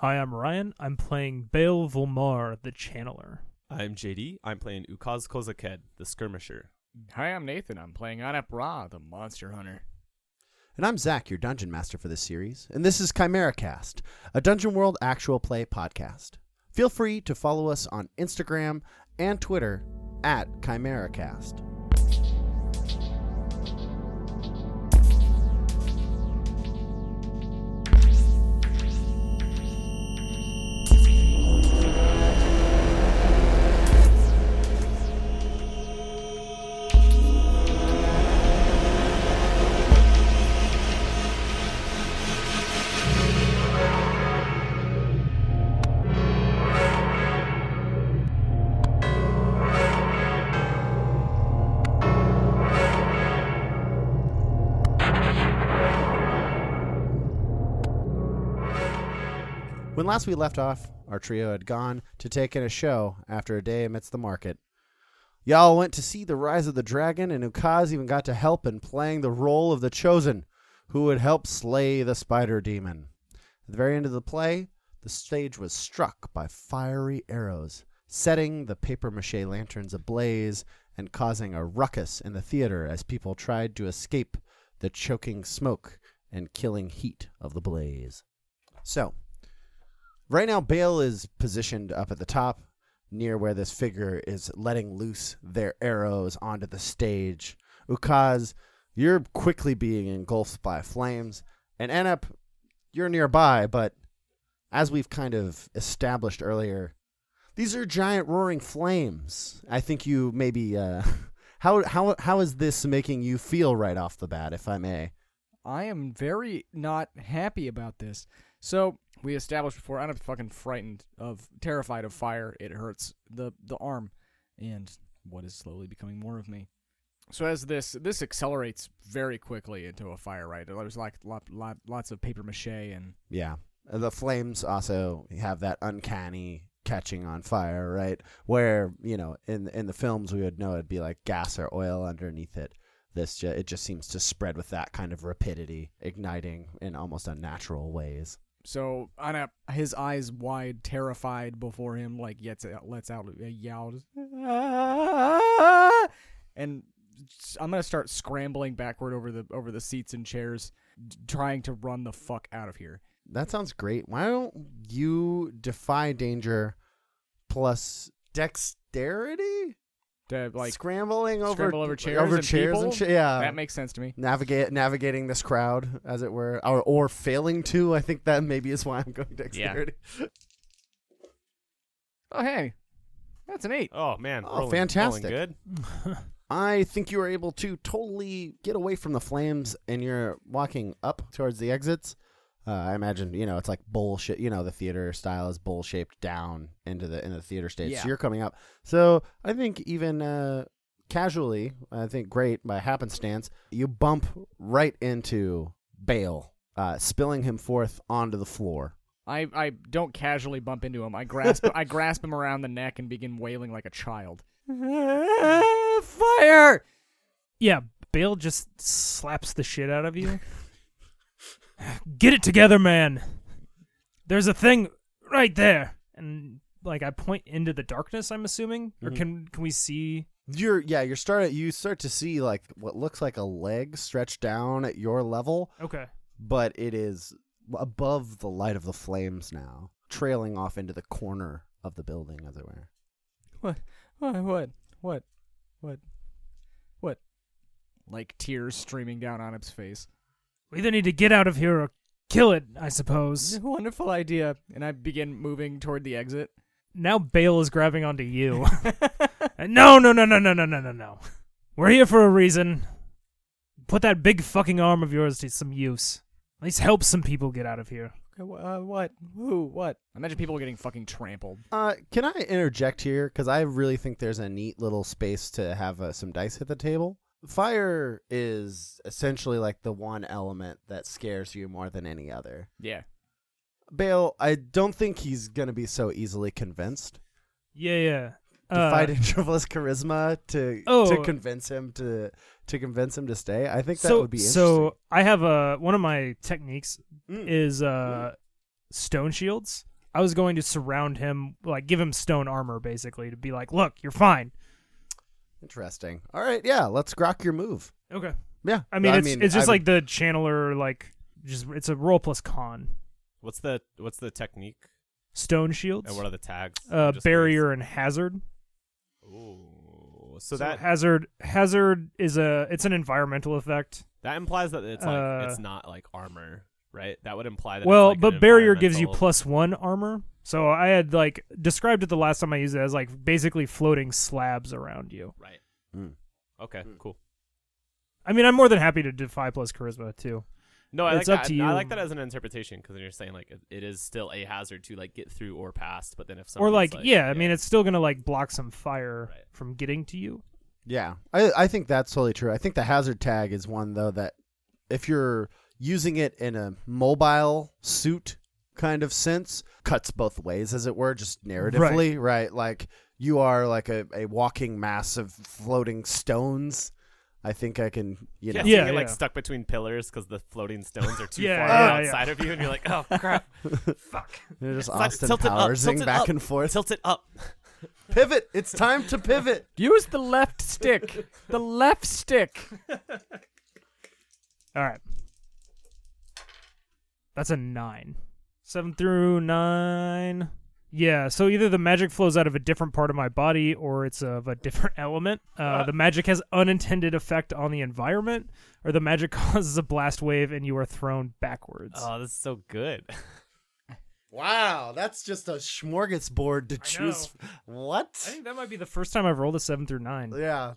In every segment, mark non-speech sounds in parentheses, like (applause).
Hi, I'm Ryan. I'm playing Bale Volmar, the Channeler. I'm JD. I'm playing Ukaz Kozaked, the Skirmisher. Hi, I'm Nathan. I'm playing Anep Ra, the Monster Hunter. And I'm Zach, your dungeon master for this series, and this is Chimera Cast, a Dungeon World actual play podcast. Feel free to follow us on Instagram and Twitter at Chimera last we left off, our trio had gone to take in a show after a day amidst the market. Y'all went to see the rise of the dragon, and Ukaz even got to help in playing the role of the chosen, who would help slay the spider demon. At the very end of the play, the stage was struck by fiery arrows, setting the paper mache lanterns ablaze and causing a ruckus in the theater as people tried to escape the choking smoke and killing heat of the blaze. So, Right now, Bale is positioned up at the top, near where this figure is letting loose their arrows onto the stage. Ukaz, you're quickly being engulfed by flames, and Anep, you're nearby, but as we've kind of established earlier, these are giant roaring flames. I think you maybe uh, (laughs) how how how is this making you feel right off the bat, if I may? I am very not happy about this. So we established before I'm fucking frightened of terrified of fire. It hurts the the arm and what is slowly becoming more of me. So as this this accelerates very quickly into a fire, right? There's like lot, lot, lots of paper mache and Yeah. The flames also have that uncanny catching on fire, right? Where, you know, in in the films we would know it'd be like gas or oil underneath it. This ju- it just seems to spread with that kind of rapidity, igniting in almost unnatural ways. So Anna his eyes wide, terrified before him, like out, lets out a yowl, just, "Ah!" and I'm gonna start scrambling backward over the over the seats and chairs, trying to run the fuck out of here. That sounds great. Why don't you defy danger plus dexterity? To like scrambling over scramble over chairs over and chairs people? and shit. Yeah, that makes sense to me. navigate navigating this crowd as it were or or failing to i think that maybe is why i'm going dexterity Yeah. (laughs) Oh hey, that's an eight. Oh man, Oh, rolling- fantastic. rolling good. (laughs) i think you were able to totally get away from the flames and you're walking up towards the exits uh, i imagine you know it's like bullshit you know the theater style is bowl shaped down into the in the theater stage Yeah. so you're coming up so i think even uh casually i think great by happenstance you bump right into bale uh, spilling him forth onto the floor I, I don't casually bump into him. I grasp I grasp him around the neck and begin wailing like a child. (laughs) Fire! Yeah, Bale just slaps the shit out of you. (laughs) Get it together, man. There's a thing right there. And like I point into the darkness, I'm assuming? Or Mhm. can can we see You're yeah, you're start you start to see like what looks like a leg stretched down at your level, Okay. but it is above the light of the flames now, trailing off into the corner of the building, as it were. What? What? What? What? What? What? Like tears streaming down on its face. We either need to get out of here or kill it, I suppose. (laughs) Wonderful idea. And I begin moving toward the exit. Now Bale is grabbing onto you. (laughs) Uh, no, no, no, no, no, no, no, no, no. We're here for a reason. Put that big fucking arm of yours to some use. At least help some people get out of here. uh, what? Who? What? Imagine people getting fucking trampled. Uh, can I interject here? Because I really think there's a neat little space to have uh, some dice hit the table. Fire is essentially like the one element that scares you more than any other. Yeah. Bale, I don't think he's gonna be so easily convinced. Yeah, yeah. Defy Uh, Dangerous (laughs) charisma to Oh. to convince him to to convince him to stay. I think that so, would be interesting. so I have a one of my techniques Mm. is uh stone shields. I was going to surround him, like give him stone armor, basically, to be like, "Look, you're fine." Interesting. All right, yeah, let's grok your move. Okay. Yeah, I mean, I it's it's just I like the channeler, like just it's a roll plus con. What's the what's the technique Stone shields, and what are the tags? uh, I'm barrier, and hazard. curious. Ooh, so, So that hazard hazard is a it's an environmental effect. that implies that it's like Uh, it's not like armor, right? That would imply that. Well, it's like but an barrier gives you plus one armor. So I had like described it the last time I used it as like basically floating slabs around you. Right. Mm. Okay. Mm. Cool. I mean, I'm more than happy to defy plus charisma too. No, I It's like up that. to I you. like that as an interpretation because you're saying like it, it is still a hazard to like get through or past, but then if someone. or somebody's like, yeah, I mean, it's still gonna like block some fire Right. from getting to you. Yeah, I I think that's totally true. I think the hazard tag is one though that if you're using it in a mobile suit kind of sense, cuts both ways, as it were, just narratively, right? Like you are like a, a walking mass of floating stones. I think I can, you know. yeah, so Yeah, you get like yeah. stuck between pillars because the floating stones are too (laughs) Yeah, far yeah, yeah. outside of you, and you're like, oh (laughs) crap, Fuck. You're just It's Austin tilt it up, Powersing back up. and forth. tilt it up. (laughs) Pivot! It's time to pivot. Use the left stick. the left stick. All right. That's a nine. Seven through nine. Yeah, so either the magic flows out of a different part of my body or it's of a different (laughs) element. Uh, the magic has unintended effect on the environment, or the magic (laughs) causes a blast wave and you are thrown backwards. Oh, this is so good. (laughs) Wow, that's just a smorgasbord to I choose. What? I think that might be the first time I've rolled a seven through nine. Yeah.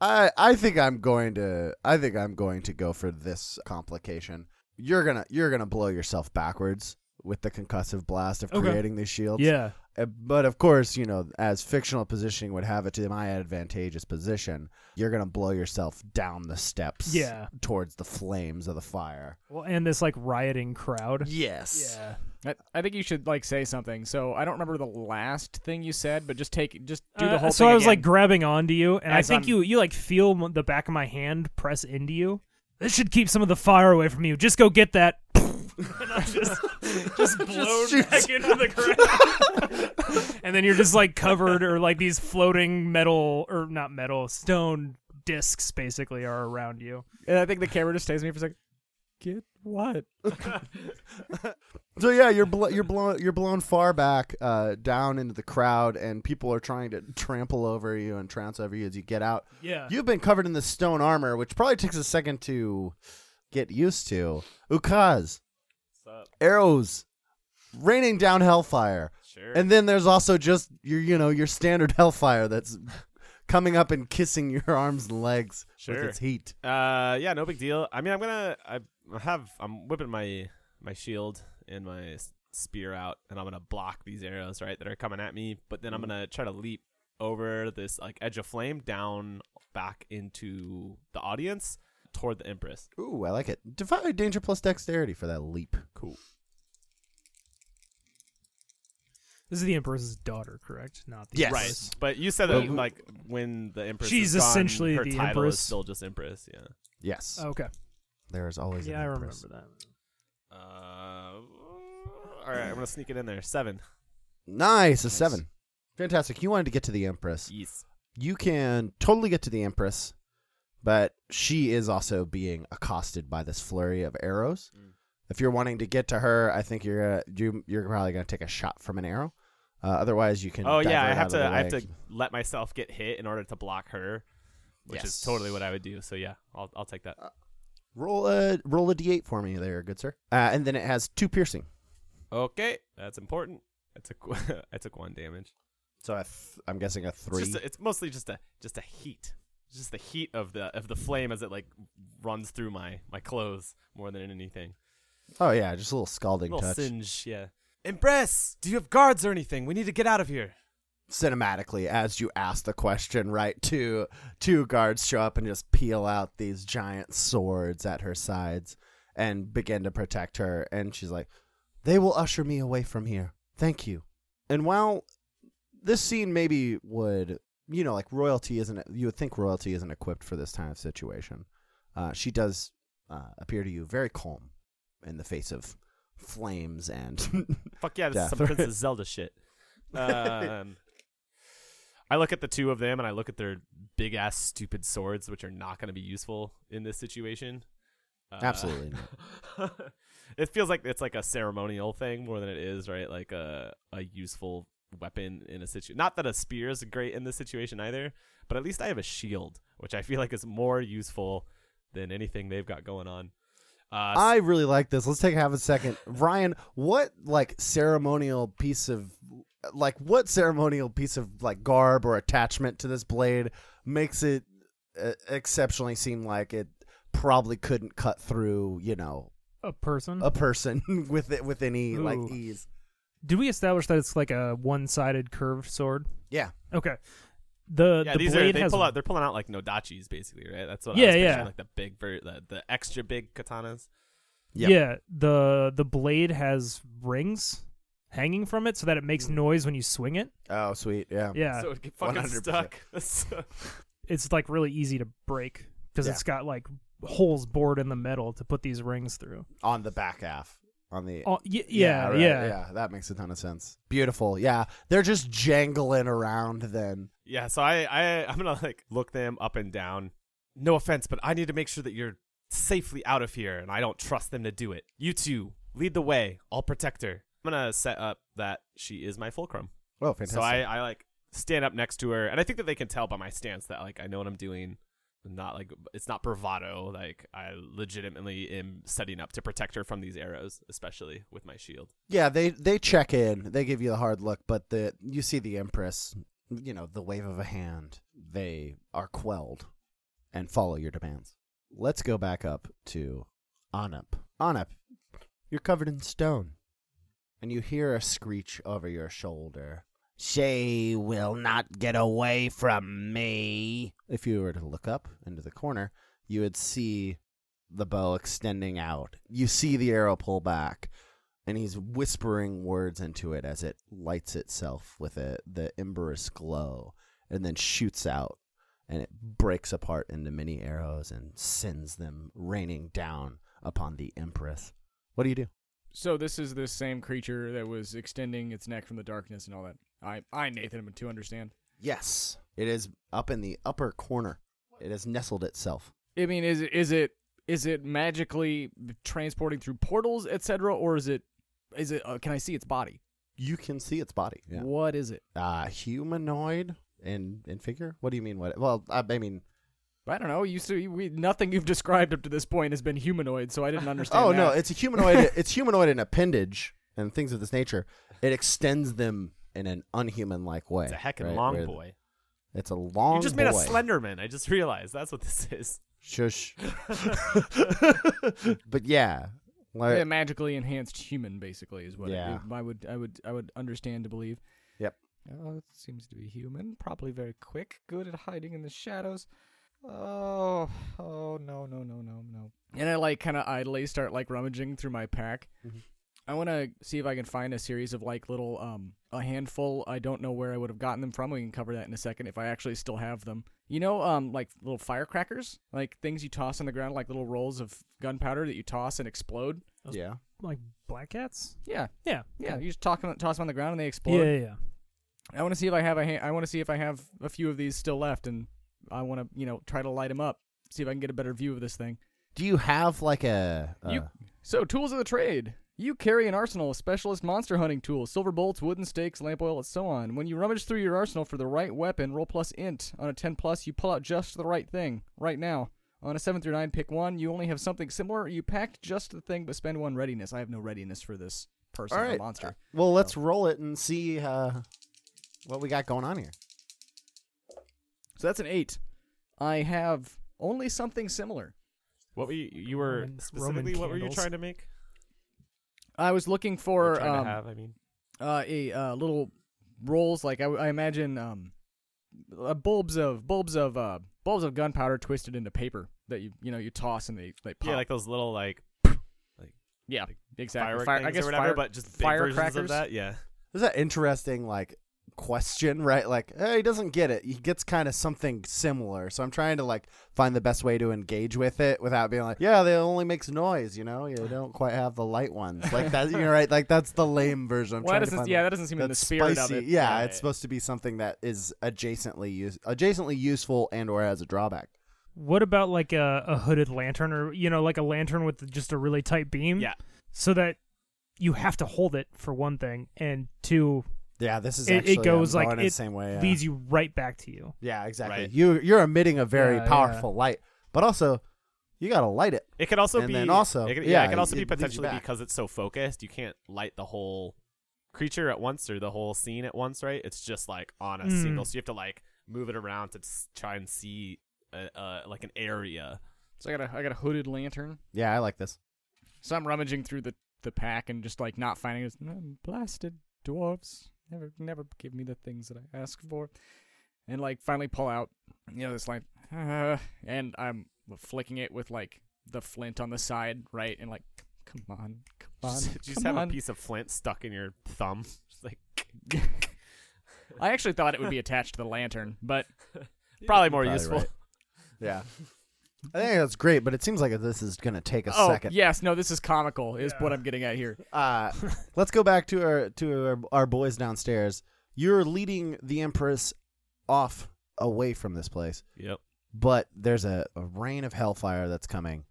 I I think I'm going to I think I'm going to go for this complication. You're gonna you're gonna blow yourself backwards with the concussive blast of Okay. creating these shields. Yeah. Uh, But of course, you know, as fictional positioning would have it to my advantageous position, you're gonna blow yourself down the steps Yeah. towards the flames of the fire. Well, and this like rioting crowd. Yes. Yeah. I, I think you should like say something. So I don't remember the last thing you said, but just take just do the Uh, whole so thing. I was like grabbing onto you, and I think I'm- you you like feel the back of my hand press into you. This should keep some of the fire away from you. Just go get that. (laughs) and I'm (laughs) just just blown shoots. back into the ground. and then you're just like covered, or like these floating metal or not metal stone discs basically are around you. and I think the camera just stays me for a second. Get what? (laughs) So yeah, you're blo- you're blown you're blown far back uh, down into the crowd, and people are trying to trample over you and trounce over you as you get out. Yeah. You've been covered in the stone armor, which probably takes a second to get used to. Ukaz, What's up? arrows, raining down hellfire, Sure. and then there's also just your you know your standard (laughs) hellfire that's coming up and kissing your (laughs) arms and legs Sure. with its heat. Uh, yeah, no big deal. I mean, I'm gonna, I have, I'm whipping my my shield and my spear out, and I'm gonna block these arrows right that are coming at me. But then I'm Mm-hmm. gonna try to leap over this like edge of flame down back into the audience toward the empress. Ooh, I like it. Defy danger plus dexterity for that leap. Cool. This is the empress's daughter, correct? Not the Yes. Right. empress. But you said that Well, like when the empress She's is gone, essentially her the title empress. is still just empress. Yeah. Yes, Okay. There is always. Yeah, an I empress. remember that. Uh, all right, I'm gonna sneak it in there. Seven. Nice, a Nice. seven. Fantastic. You wanted to get to the Empress. Yes. You can totally get to the Empress, but she is also being accosted by this flurry of arrows. Mm. If you're wanting to get to her, I think you're uh, you you're probably gonna take a shot from an arrow. Uh, otherwise, you can. Oh yeah, I divert have out of to. the I have way. to let myself get hit in order to block her, which Yes. is totally what I would do. So yeah, I'll I'll take that. Roll a roll a d8 for me, there, good sir. Uh, and then it has two piercing. Okay, that's important. I took I took one damage. So I th- I'm guessing a It's, three. just a, it's mostly just a just a heat, It's just the heat of the of the flame as it like runs through my my clothes more than anything. oh yeah, just a little scalding A little touch. singe, yeah. Impress! Do you have guards or anything? We need to get out of here. Cinematically as you ask the question right? Two two guards show up and just peel out these giant swords at her sides and begin to protect her. And she's like they will usher me away from here. Thank you. And while this scene maybe would you know like royalty isn't you would think royalty isn't equipped for this kind of situation. Uh, she does uh, appear to you very calm in the face of flames and Fuck yeah, this is (laughs) some Princess Zelda shit. (laughs) Um, I look at the two of them and I look at their big ass stupid swords, which are not going to be useful in this situation. Uh, absolutely not. (laughs) it feels like it's like a ceremonial thing more than it is right, like a a useful weapon in a situation. Not that a spear is great in this situation either, but at least I have a shield, which I feel like is more useful than anything they've got going on. Uh, I really like this. Let's take half a second. Ryan, what like ceremonial piece of like what ceremonial piece of like garb or attachment to this blade makes it uh, exceptionally seem like it probably couldn't cut through, you know, A person. a person (laughs) with it with any like Ooh. ease. Did we establish that it's like a one-sided curved sword? Yeah. Okay. The yeah, the these are blade they has pull out. They're pulling out like nodachis, basically, right? That's what I Yeah, was yeah. like the big, ver- the, the extra big katanas. Yep. Yeah, the the blade has rings hanging from it so that it makes hmm. noise when you swing it. Oh, sweet. Yeah. Yeah, so it get (laughs) fucking 100%. stuck. (laughs) It's like really easy to break because Yeah. it's got like holes bored in the metal to put these rings through. On the back half. On the Oh, y- yeah, right, yeah, yeah, that makes a ton of sense. Beautiful. Yeah. They're just jangling around then. yeah, so I, I, I'm gonna like look them up and down. No offense, but I need to make sure that you're safely out of here, and I don't trust them to do it. You two lead the way. I'll protect her. I'm gonna set up that she is my fulcrum. Oh, fantastic. So I, I like stand up next to her, and I think that they can tell by my stance that like I know what I'm doing. Not like it's not bravado. Like I legitimately am setting up to protect her from these arrows, especially with my shield. Yeah, they they check in. They give you the hard look, but the you see the empress, you know, the wave of a hand. They are quelled and follow your demands. Let's go back up to Anep. Anep, you're covered in stone, and you hear a screech over your shoulder. She will not get away from me. If you were to look up into the corner, you would see the bow extending out. You see the arrow pull back and he's whispering words into it as it lights itself with a, the emberous glow and then shoots out and it breaks apart into many arrows and sends them raining down upon the empress what do you do So this is the same creature that was extending its neck from the darkness and all that. I, I Nathan, am to understand. yes it is up in the upper corner it has nestled itself I mean, is it is it is it magically transporting through portals, etc., or is it is it? Uh, can I see its body? you can see its body yeah. What is it? uh humanoid in in figure what do you mean what well i, I mean I don't know. You see, we nothing you've described up to this point has been humanoid, so I didn't understand. oh that. no it's a humanoid (laughs) it's humanoid in appendage and things of this nature it extends them in an unhuman like way It's a heckin' right, long where boy. it's a long you just made a. Slenderman. I just realized that's what this is. Shush. (laughs) but yeah, like, Yeah, magically enhanced human, basically, is what Yeah. I, I would I would I would understand to believe. Yep. Oh, it seems to be human. Probably very quick, good at hiding in the shadows. Oh, oh no, no, no, no, no. And I like kind of idly start like rummaging through my pack. Mhm. I want to see if I can find a series of like little um a handful. I don't know where I would have gotten them from. We can cover that in a second if I actually still have them. You know, um, like little firecrackers, like things you toss on the ground, like little rolls of gunpowder that you toss and explode. yeah. like black cats. Yeah, Yeah, yeah. You just talk, toss them on the ground and they yeah, explode. yeah, yeah. I want to see if I have a. Ha- I want to see if I have a few of these still left, and I want to, you know, try to light him up. See if I can get a better view of this thing. Do you have like a? a You- So, tools of the trade. You carry an arsenal of specialist monster hunting tools, silver bolts, wooden stakes, lamp oil, and so on. When you rummage through your arsenal for the right weapon, roll plus int. On a 10 plus, you pull out just the right thing, right now. On a 7 through 9, pick one. You only have something similar. You packed just the thing, but spend one readiness. I have no readiness for this person All or right. monster. well, let's roll it and see uh, what we got going on here. So that's an 8. I have only something similar. What were you, you were Roman- specifically? Roman what were you trying to make? I was looking for um, to have? I mean, uh, a uh, little rolls like I imagine um, uh, bulbs of bulbs of uh, bulbs of gunpowder twisted into paper that you you know you toss and they they pop. yeah, like those little like like, yeah, exactly. Fire, I guess or whatever, fire, but just big versions firecrackers? of that. Yeah. There's that interesting like question, right? Like eh, he doesn't get it. He gets kind of something similar. So I'm trying to like find the best way to engage with it without being like, yeah, they only makes noise. You know, you don't quite have the light ones like that. You're right. Like that's the lame version. I'm Well, trying that to find yeah, the- that doesn't seem in the that's spirit spicy. of it. Yeah, Yeah, it's supposed to be something that is adjacently use adjacently useful and or has a drawback. What about like a, a hooded lantern or you know like a lantern with just a really tight beam? Yeah. So that you have to hold it for one thing, and two Yeah, this is It- it goes I'm like- going in the it same way. Yeah. leads you right back to you. Yeah, exactly. Right. You you're emitting a very Yeah, yeah. powerful light, but also you got to light it. It could also And be then also- it could, yeah, yeah, it could also it be potentially because it's so focused, you can't light the whole creature at once or the whole scene at once, right? It's just like on a Mm. single, so you have to like move it around to try and see uh, uh, like an area. So I got a I got a hooded lantern. Yeah, I like this. So I'm rummaging through the, the pack and just like not finding this "Mm, blasted dwarves. Never never give me the things that I ask for. And like finally pull out you know this line uh, (sighs) and I'm flicking it with like the flint on the side, right? And like come on, come on. (laughs) Just, you just have on. a piece of flint stuck in your thumb. (laughs) Just like (laughs) I actually thought it would be attached to the lantern, but probably more Probably useful. right. Yeah. I think that's great, but it seems like this is going to take a oh second. yes, no, this is comical. Is what I'm getting at here. Uh, (laughs) let's go back to our to our, our boys downstairs. You're leading the Empress off away from this place, Yep. but there's a, a rain of hellfire that's coming,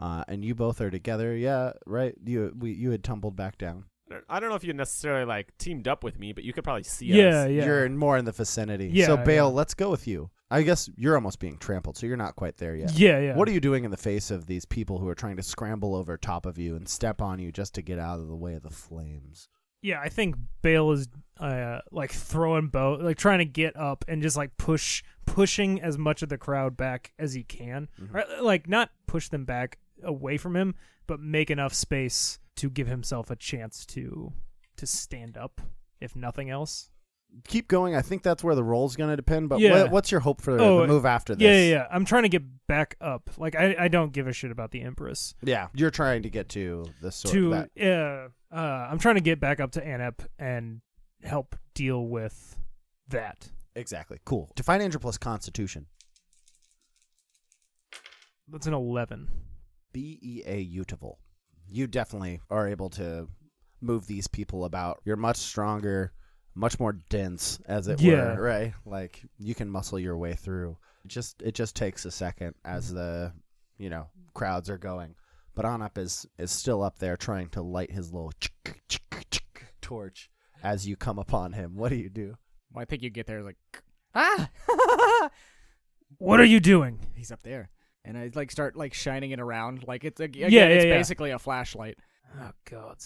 uh, and you both are together. Yeah, right. You we you had tumbled back down. I don't know if you necessarily like teamed up with me, but you could probably see Yeah, us. yeah. You're more in the vicinity. Yeah, so Bale, yeah. let's go with you. I guess you're almost being trampled, so you're not quite there yet. yeah, yeah. What are you doing in the face of these people who are trying to scramble over top of you and step on you just to get out of the way of the flames? Yeah, I think Bale is uh, like throwing bow, like trying to get up and just like push, pushing as much of the crowd back as he can. Mhm. Right? Like not push them back away from him, but make enough space to give himself a chance to to stand up, if nothing else. Keep going. I think that's where the roll's going to depend. But Yeah. what, what's your hope for Oh, the move after this? Yeah, yeah, yeah. I'm trying to get back up. Like I, I don't give a shit about the Empress. Yeah, You're trying to get to the sort to that. uh, uh, I'm trying to get back up to Anep and help deal with that. Exactly. Cool. Defy danger plus Constitution. That's an eleven. B E A Utival. You definitely are able to move these people about. You're much stronger, much more dense, as it Yeah. were. Right. Like you can muscle your way through. It just it just takes a second as the you know crowds are going. But Anep is is still up there trying to light his little torch as you come upon him. What do you do? Well, I think you get there like ah. (laughs) What are you doing? He's up there, and I like start like shining it around like it's a, Yeah, yeah, it's yeah. basically a flashlight. Oh God!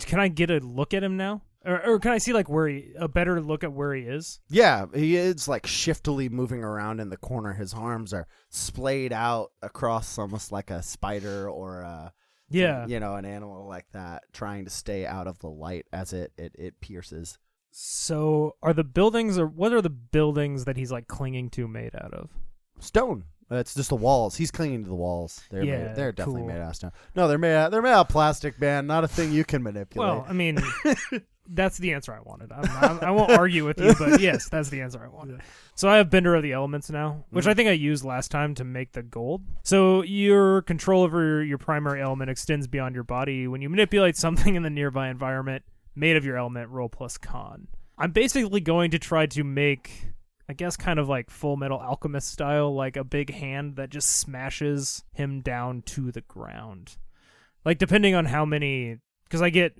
Can I get a look at him now, or, or can I see like where he a better look at where he is? Yeah, he is like shiftily moving around in the corner. His arms are splayed out across almost like a spider or a Yeah. you know, an animal like that, trying to stay out of the light as it it, it pierces. So are the buildings, or what are the buildings that he's like clinging to made out of? Stone. It's just the walls. He's clinging to the walls. They're Yeah, made, they're definitely cool. made out of stone. No, they're made out, they're made out of plastic, man. Not a thing you can manipulate. Well, I mean, (laughs) that's the answer I wanted. I'm, I'm, I won't argue with you, but yes, that's the answer I wanted. So I have Bender of the Elements now, which. I mm-hmm. think I used last time to make the gold. So your control over your primary element extends beyond your body. When you manipulate something in the nearby environment made of your element, roll plus con. I'm basically going to try to make, I guess, kind of like Full Metal Alchemist style, like a big hand that just smashes him down to the ground. Like depending on how many, because I get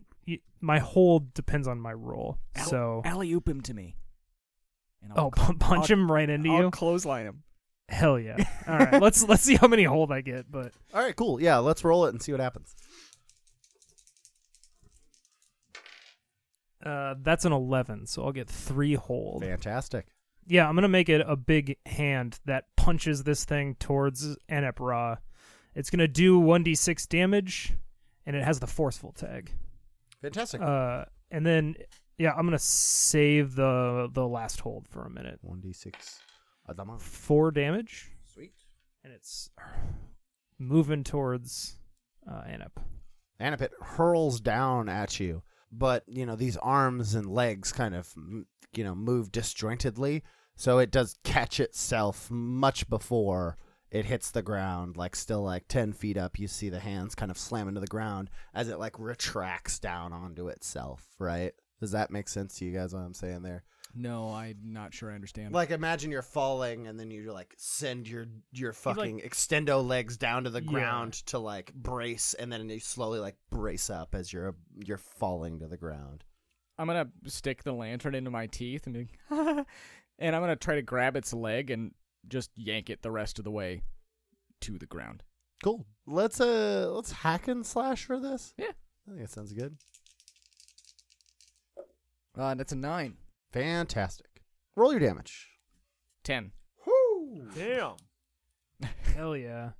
my hold depends on my roll. Al- so alley oop him to me. And oh, pu- punch him right into you. I'll you. clothesline him. Hell yeah! (laughs) All right, let's let's see how many hold I get. But All right, cool. Yeah, let's roll it and see what happens. uh, that's an eleven, so I'll get three hold. Fantastic. Yeah, I'm gonna make it a big hand that punches this thing towards Anep Ra. It's gonna do one d six damage, and it has the forceful tag. Fantastic. Uh, and then yeah, I'm gonna save the the last hold for a minute. 1d6. Adama. Four damage, Sweet. and it's moving towards uh, Anep. Anipit hurls down at you, but you know these arms and legs kind of you know move disjointedly, so it does catch itself much before it hits the ground. Like still like ten feet up, you see the hands kind of slam into the ground as it like retracts down onto itself. Right? Does that make sense to you guys? What I'm saying there? No, I'm not sure I understand. Like imagine you're falling and then you like send your your fucking extendo legs down to the Yeah. ground to like brace and then you slowly like brace up as you're you're falling to the ground. I'm gonna stick the lantern into my teeth and be, (laughs) and I'm gonna try to grab its leg and just yank it the rest of the way to the ground. Cool. Let's uh let's hack and slash for this. Yeah. I think that sounds good. Uh, and that's a nine. Fantastic. Roll your damage. Ten. Damn. (laughs) Hell yeah.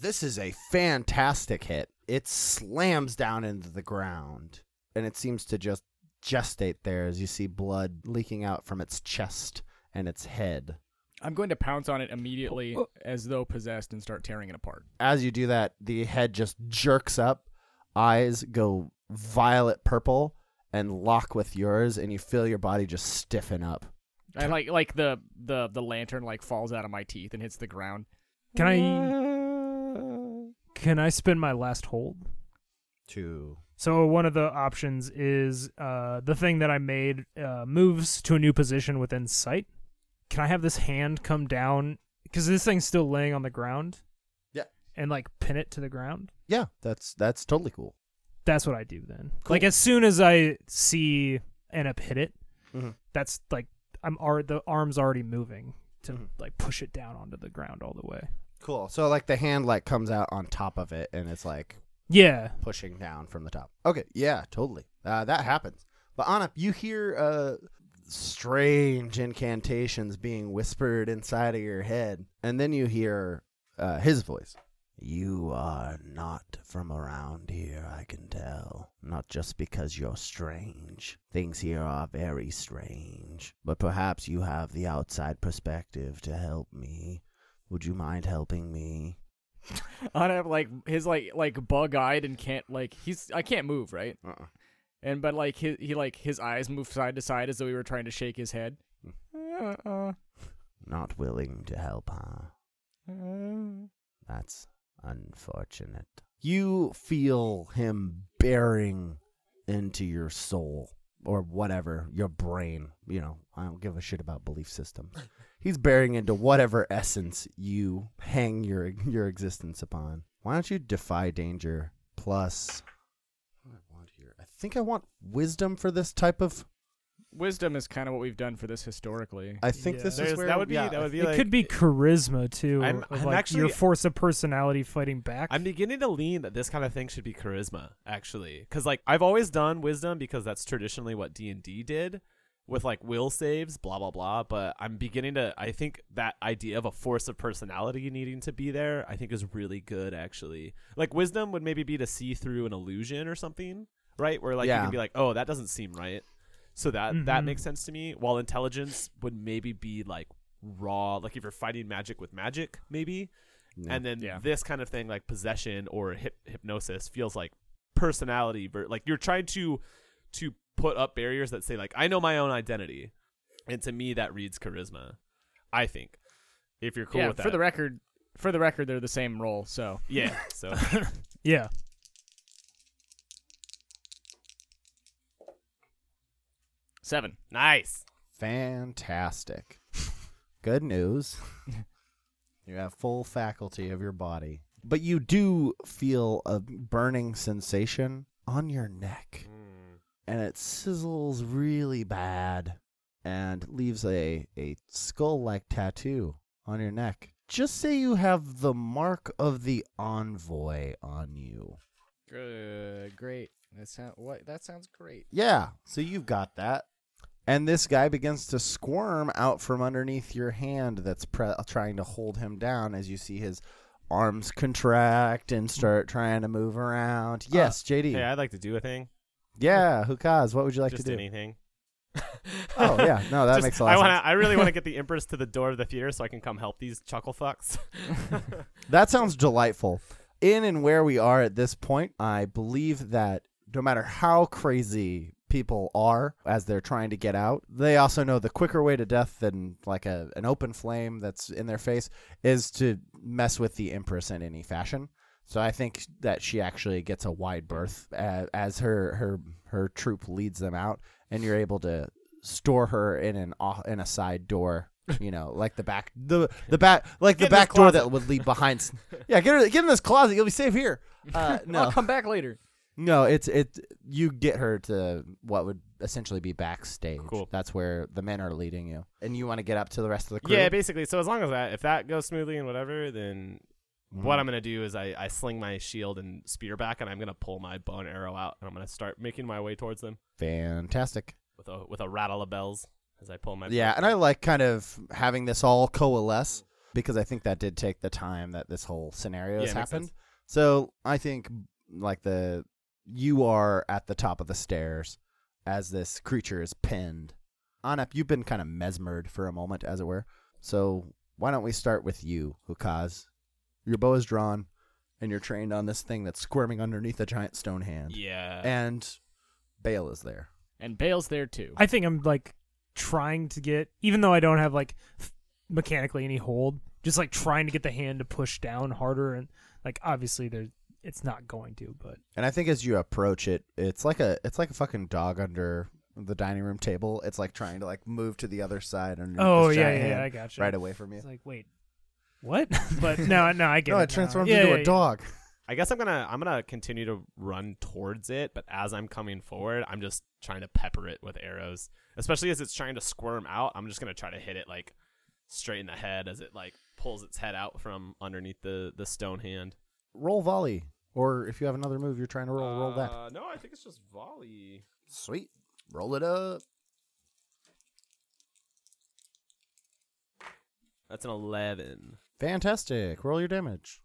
This is a fantastic hit. It slams down into the ground and it seems to just gestate there as you see blood leaking out from its chest and its head. I'm going to pounce on it immediately Oh. as though possessed and start tearing it apart. as you do that, the head just jerks up, eyes go violet purple and lock with yours, and you feel your body just stiffen up. And like like the the the lantern like falls out of my teeth and hits the ground. Can I (laughs) can I spin my last hold? Two. So one of the options is uh, the thing that I made uh, moves to a new position within sight. Can I have this hand come down because this thing's still laying on the ground? Yeah. And like pin it to the ground. Yeah, that's that's totally cool. That's what I do then. Cool. Like as soon as I see Anna hit it, Mhm. that's like I'm already the arm's already moving to Mhm. like push it down onto the ground all the way. Cool. So like the hand like comes out on top of it, and it's like Yeah. pushing down from the top. Okay, yeah, totally. Uh, that happens. But Anna, you hear uh, strange incantations being whispered inside of your head, and then you hear uh, his voice. You are not from around here, I can tell. Not just because you're strange. Things here are very strange. But perhaps you have the outside perspective to help me. Would you mind helping me? (laughs) I have like his like like bug eyed and can't like he's I can't move right Uh-uh. and but like his he like his eyes move side to side as though he were trying to shake his head. Uh, Not willing to help, huh? uh, That's unfortunate. You feel him bearing into your soul or whatever, your brain. You know, I don't give a shit about belief systems. (laughs) He's bearing into whatever essence you hang your your existence upon. Why don't you defy danger plus what do I want here? I think I want wisdom for this type of Wisdom is kind of what we've done for this historically. I think Yeah. this is where that would be yeah, that would be it like could be charisma too. I'm- of, I'm like actually- your force of personality fighting back. I'm beginning to lean that this kind of thing should be charisma, actually, because like I've always done wisdom because that's traditionally what D and D did with like will saves, blah blah blah. But I'm beginning to, I think that idea of a force of personality needing to be there, I think is really good, actually. Like wisdom would maybe be to see through an illusion or something, right? Where like you can be like, oh, that doesn't seem right. So that that Mhm. makes sense to me. While intelligence would maybe be like raw, like if you're fighting magic with magic, maybe and then Yeah. this kind of thing like possession or hip- hypnosis feels like personality ver- like you're trying to to put up barriers that say like i know my own identity and to me that reads charisma i think if you're cool yeah, with that for the record, for the record, they're the same role. So yeah so (laughs) yeah. Seven. nice Fantastic. Good news. (laughs) you have full faculty of your body. But you do feel a burning sensation on your neck. Hmm. And it sizzles really bad and leaves a, a skull like tattoo on your neck. Just say you have the mark of the envoy on you. Good, great. That sound what? That sounds great. Yeah, so you've got that. And this guy begins to squirm out from underneath your hand that's pre- trying to hold him down as you see his arms contract and start trying to move around. Uh, yes, JD. hey i'd like to do a thing yeah, Ukaz, what would you like just to do? anything (laughs) Oh, yeah. No, that (laughs) Just- makes a lot I wanna. I really want to (laughs) get the empress to the door of the theater so I can come help these chuckle fucks. That sounds delightful. In and where we are at this point, I believe that no matter how crazy people are as they're trying to get out. They also know the quicker way to death than like a an open flame that's in their face is to mess with the empress in any fashion. So I think that she actually gets a wide berth as, as her her her troop leads them out, and you're able to store her in an in a side door. (laughs) You know, like the back the the back like Get the back door that would lead behind. (laughs) Yeah, get her, get in this closet. You'll be safe here. Uh, (laughs) no, I'll come back later. No, it's it. You get her to what would essentially be backstage. Cool. That's where the men are leading you, and you want to get up to the rest of the crew. Yeah, basically. So as long as that, if that goes smoothly and whatever, then what Mhm. I'm gonna do is I, I sling my shield and spear back, and I'm gonna pull my bow and arrow out, and I'm gonna start making my way towards them fantastic. with a with a rattle of bells as I pull my. Yeah, and I like kind of having this all coalesce because I think that did take the time that this whole scenario Yeah, has happened. So I think like the you are at the top of the stairs as this creature is pinned. Anep, you've been kind of mesmered for a moment, as it were. So why don't we start with you, Ukaz? Your bow is drawn, and you're trained on this thing that's squirming underneath a giant stone hand. Yeah. And Bale is there. And Bale's there too. I think I'm like trying to get, even though I don't have like f- mechanically any hold, just like trying to get the hand to push down harder, and like obviously there, it's not going to, but And I think as you approach it, it's like a it's like a fucking dog under the dining room table. It's like trying to like move to the other side underneath oh this yeah, yeah, I got you. right away from you. It's like wait, what? (laughs) but no, no, I get No, it. it transforms Yeah, into yeah, a yeah. dog. I guess I'm gonna I'm gonna continue to run towards it, but as I'm coming forward, I'm just trying to pepper it with arrows. Especially as it's trying to squirm out, I'm just gonna try to hit it like straight in the head as it like pulls its head out from underneath the the stone hand. Roll volley, or if you have another move you're trying to roll, roll that. Uh, No, I think it's just volley. Sweet, roll it up. That's an eleven. Fantastic. Roll your damage.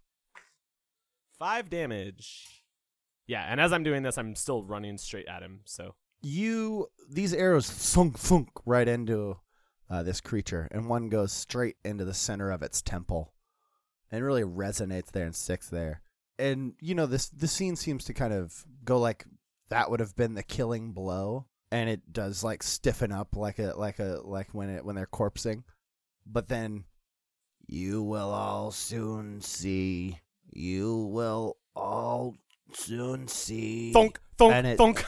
Five damage. Yeah, and as I'm doing this, I'm still running straight at him. So You these arrows thunk thunk right into uh, this creature, and one goes straight into the center of its temple, and really resonates there and sticks there. And you know this this scene seems to kind of go like that would have been the killing blow, and it does like stiffen up like a like a like when it when they're corpsing, but then you will all soon see. You will all soon see. thunk, thunk, And it- thunk.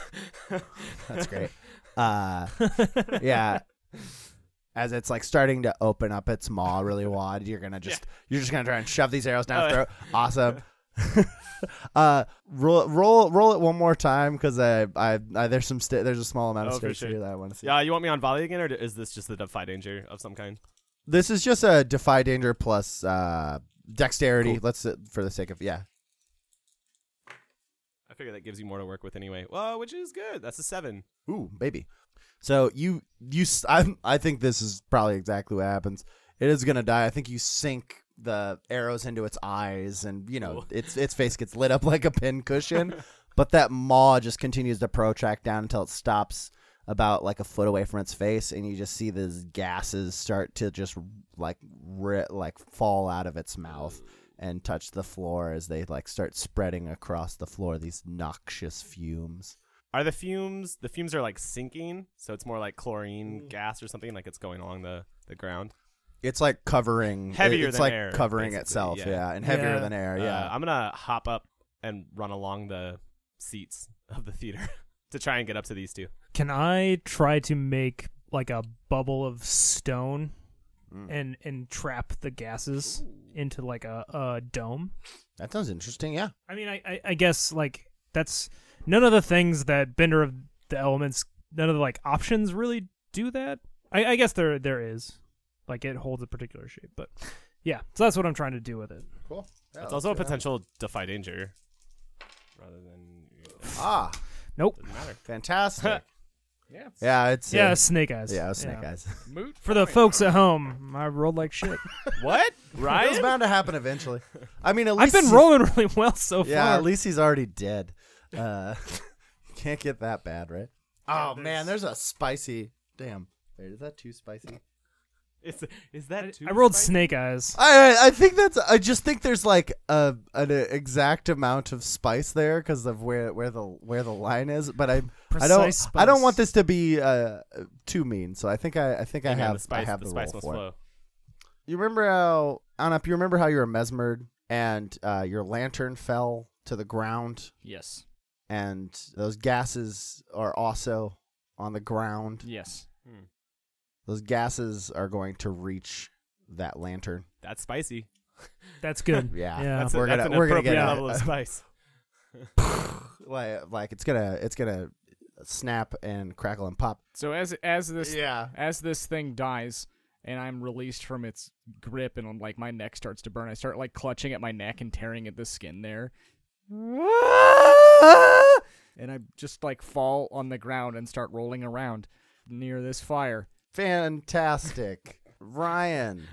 (laughs) (laughs) That's great. Uh, yeah. As it's like starting to open up its maw really wide, you're gonna just you're just gonna try and shove these arrows down its yeah. throat. Awesome. (laughs) uh, roll roll roll it one more time because I, I I there's some there's a small amount of Oh, stage sure. here that I want to see. Yeah, you want me on volley again, or is this just the defy danger of some kind? This is just a defy danger plus uh dexterity. Cool. Let's uh, for the sake of yeah. I figure that gives you more to work with anyway. Well, which is good. That's a seven. Ooh, baby. So you you I I think this is probably exactly what happens. It is gonna die. I think you sink the arrows into its eyes, and you know Cool. its its face gets lit up (laughs) like a pin cushion. (laughs) but that maw just continues to protract down until it stops about like a foot away from its face, and you just see these gases start to just like ri- like fall out of its mouth and touch the floor as they like start spreading across the floor. These noxious fumes. Are the fumes? The fumes are like sinking, so it's more like chlorine mm. gas or something, like it's going along the the ground. It's like covering Heavier It's than like air, covering basically, itself, yeah. yeah. and heavier Yeah. than air, Uh, yeah. I'm gonna hop up and run along the seats of the theater (laughs) to try and get up to these two. Can I try to make like a bubble of stone Mm. and and trap the gases into like a, a dome? that sounds interesting, yeah. I mean, I, I I guess like that's none of the things that Bender of the Elements, none of the like options really do that. I, I guess there there is, like it holds a particular shape, but yeah. So that's what I'm trying to do with it. Cool. it's also a potential defy danger, rather than Ah, Nope. doesn't matter. fantastic. (laughs) Yeah. yeah, it's Yeah, uh, snake eyes. yeah, snake eyes. (laughs) Moot. For the folks at home, I rolled like shit. (laughs) What? It was Ryan? bound to happen eventually. I mean, at I've least been he- rolling really well so Yeah, far. at least he's already dead. Uh, can't get that bad, right? Oh there's- man, there's a spicy. Damn. Wait, is that too spicy? Is is that too I rolled spicy? snake eyes. I I think that's. I just think there's like a an exact amount of spice there because of where where the where the line is. But I I don't Precise I don't want this to be uh too mean. So I think I I think I have the spice, I have the the, spice roll must for it. flow. You remember how Anep? You remember how you were mesmered and uh, your lantern fell to the ground, Yes. and those gases are also on the ground. Yes. Hmm. Those gases are going to reach that lantern. That's spicy. That's good. (laughs) Yeah, Yeah. That's, a, we're that's gonna an we're gonna appropriate get level a, of spice. (laughs) (laughs) like like it's gonna it's gonna snap and crackle and pop. So as as this Yeah. as this thing dies and I'm released from its grip and like my neck starts to burn, I start like clutching at my neck and tearing at the skin there. And I just like fall on the ground and start rolling around near this fire. Fantastic, Ryan.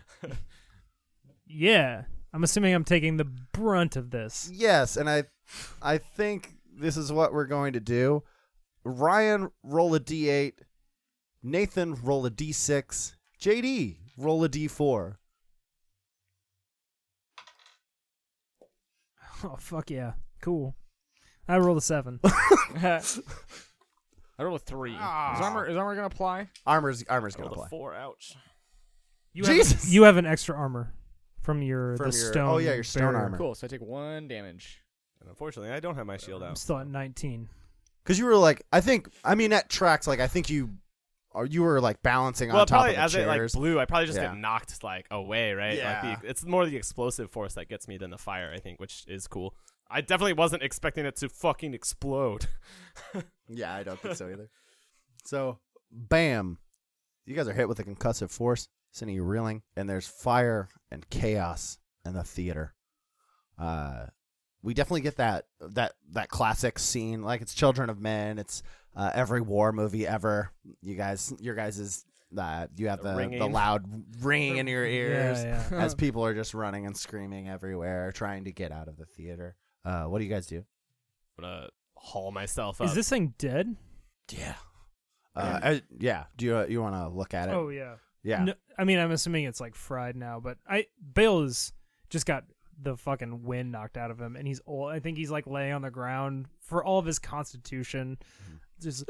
Yeah. I'm assuming I'm taking the brunt of this. Yes, and I I think this is what we're going to do. Ryan roll a d8, Nathan roll a d6, JD roll a d4. Oh fuck yeah. Cool. I rolled a seven. (laughs) (laughs) I roll a three. Ah. Is armor is armor gonna apply? Armor's armor's I gonna rolled a play. four. Ouch. You Jesus. Have, you have an extra armor from your From the your- stone. oh, yeah, your stone barrier. armor. Cool. So I take one damage. And unfortunately, I don't have my shield I'm out. still at 19. Because you were like, I think, I mean, that tracks. Like, I think you, or you were like balancing Well, on top probably of the as it like chairs. blew, I probably just Yeah. get knocked like away, right? Yeah. Like the, it's more the explosive force that gets me than the fire, I think, which is cool. I definitely wasn't expecting it to fucking explode. (laughs) yeah, I don't think so either. So, bam, you guys are hit with a concussive force, sending you reeling, and there's fire and chaos in the theater. Uh, we definitely get that that that classic scene, like it's Children of Men. It's uh, every war movie ever. You guys, your guys is uh, you have The the the loud ringing in your ears. Yeah, yeah. as people are just running and screaming everywhere, trying to get out of the theater. Uh, what do you guys do? I'm gonna haul myself up. Is this thing dead? Yeah. Uh, uh, yeah. Do you uh, you want to look at it? Oh yeah. yeah. No, I mean, I'm assuming it's like fried now, but I Bale is just got the fucking wind knocked out of him, and he's old. I think he's like laying on the ground for all of his constitution, just (sighs)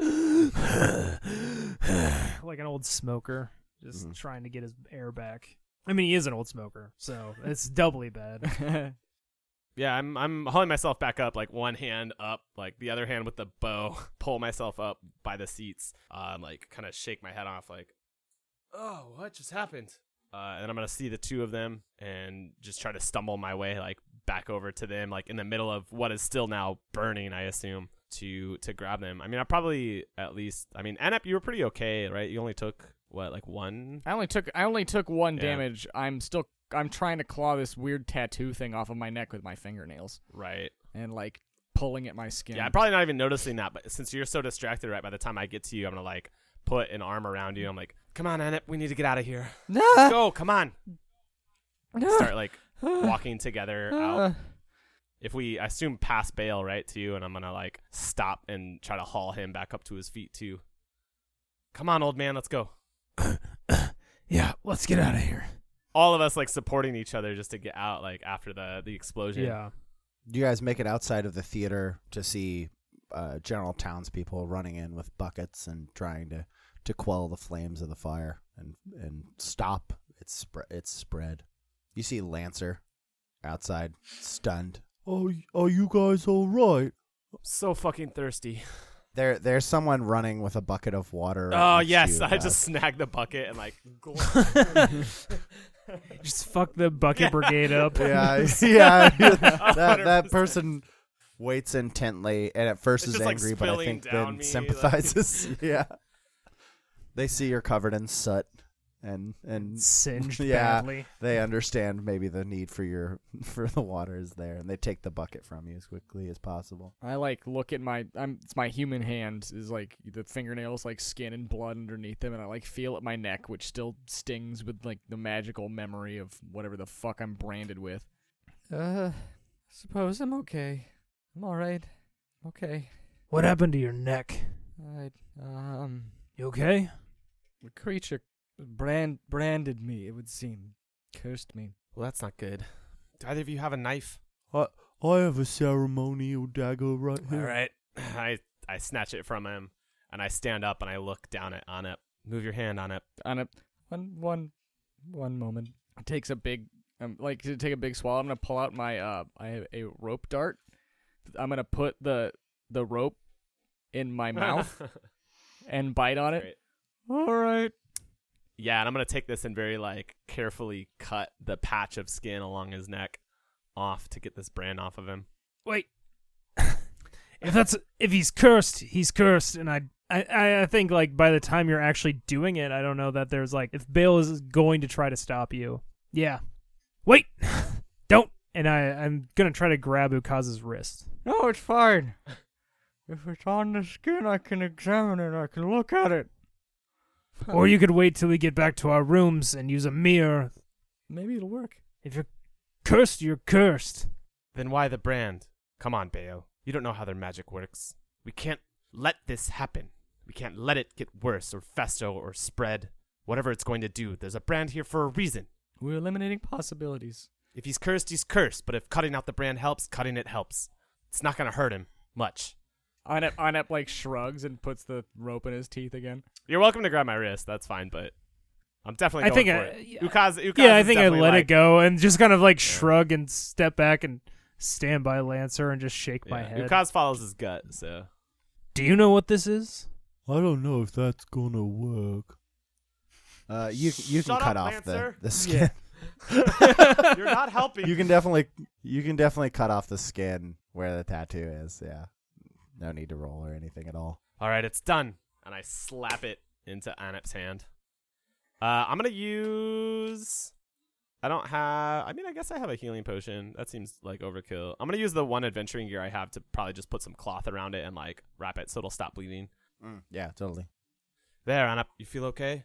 like an old smoker, just Mhm. trying to get his air back. I mean, he is an old smoker, so it's doubly bad. (laughs) Yeah, I'm I'm hauling myself back up, like one hand up, like the other hand with the bow, (laughs) pull myself up by the seats, uh, and like kind of shake my head off, like, oh, what just happened? Uh, and I'm gonna see the two of them and just try to stumble my way like back over to them, like in the middle of what is still now burning, I assume, to to grab them. I mean, I probably at least, I mean, Anep, you were pretty okay, right? You only took what, like one? I only took I only took one Yeah. damage. I'm still I'm trying to claw this weird tattoo thing off of my neck with my fingernails Right. and like pulling at my skin. Yeah, I'm probably not even noticing that, but since you're so distracted, right, by the time I get to you, I'm gonna like put an arm around you. I'm like, come on, Annette, we need to get out of here. (laughs) Let's go, come on. No. Start like (laughs) walking together out. If we I assume pass Bale, right, to you, and I'm gonna like stop and try to haul him back up to his feet too. Come on, old man, let's go. (coughs) yeah, let's get out of here. All of us like supporting each other just to get out, like after the the explosion. Yeah. Do you guys make it outside of the theater to see uh, general townspeople running in with buckets and trying to, to quell the flames of the fire and and stop its spre- its spread. You see Lancer outside, stunned. Oh, are you guys all right? So fucking thirsty. (laughs) There, there's someone running with a bucket of water. Oh yes, you, I uh, just snagged the bucket and like (laughs) (laughs) (laughs) Just fuck the bucket brigade up. yeah, (laughs) (laughs) yeah. that that 100%. person waits intently, and at first It's is just, like, angry, but I spilling think down then me, sympathizes. yeah. They see you're covered in soot, and and Singed (laughs) Yeah. badly. they understand maybe the need for your (laughs) for the water is there, and they take the bucket from you as quickly as possible. I like look at my I'm it's my human hand is like the fingernails like skin and blood underneath them and I like feel at my neck which still stings with like the magical memory of whatever the fuck I'm branded with. Uh suppose I'm okay. I'm alright. Okay. What happened to your neck? I um You okay? the creature brand branded me. It would seem, cursed me. Well, that's not good. Do either of you have a knife? I I have a ceremonial dagger right here. All right. (laughs) I I snatch it from him, and I stand up and I look down at Anep. Move your hand on it. On a one one one moment. It takes a big um like to take a big swallow. I'm gonna pull out my uh I have a rope dart. I'm gonna put the the rope in my (laughs) mouth (laughs) and bite on it. Great. All right. Yeah, and I'm gonna take this and very like carefully cut the patch of skin along his neck off to get this brand off of him. Wait. (laughs) if that's if he's cursed, he's cursed, and I, I I think like by the time you're actually doing it, I don't know that there's like if Bale is going to try to stop you. Yeah. Wait. (laughs) don't. And I I'm gonna try to grab Ukaz's wrist. No, it's fine. If it's on the skin, I can examine it. I can look at it. (laughs) Or you could wait till we get back to our rooms and use a mirror. maybe it'll work. If you're cursed, you're cursed. Then why the brand? Come on, Bayo. You don't know how their magic works. We can't let this happen. We can't let it get worse or fester or spread. Whatever it's going to do, there's a brand here for a reason. We're eliminating possibilities. If he's cursed, he's cursed. But if cutting out the brand helps, cutting it helps. It's not gonna hurt him much. Anep, Anep like shrugs and puts the rope in his teeth again. You're welcome to grab my wrist. That's fine, but I'm definitely I going think for I- it. yeah. Ukaz, Ukaz yeah, I think I let like- it go and just kind of like shrug and step back and stand by Lancer and just shake my Yeah, head. Ukaz follows his gut, so Do you know what this is? I don't know if that's gonna work. Uh, you you can Shut cut up, off the Lancer. the skin. (laughs) you're not helping. You can definitely you can definitely cut off the skin where the tattoo is. Yeah, no need to roll or anything at all. All right, it's done. And I slap it into Anep's hand. Uh, I'm gonna use. I don't have. I mean, I guess I have a healing potion. That seems like overkill. I'm gonna use the one adventuring gear I have to probably just put some cloth around it and like wrap it so it'll stop bleeding. Yeah, totally. There, Anep, you feel okay?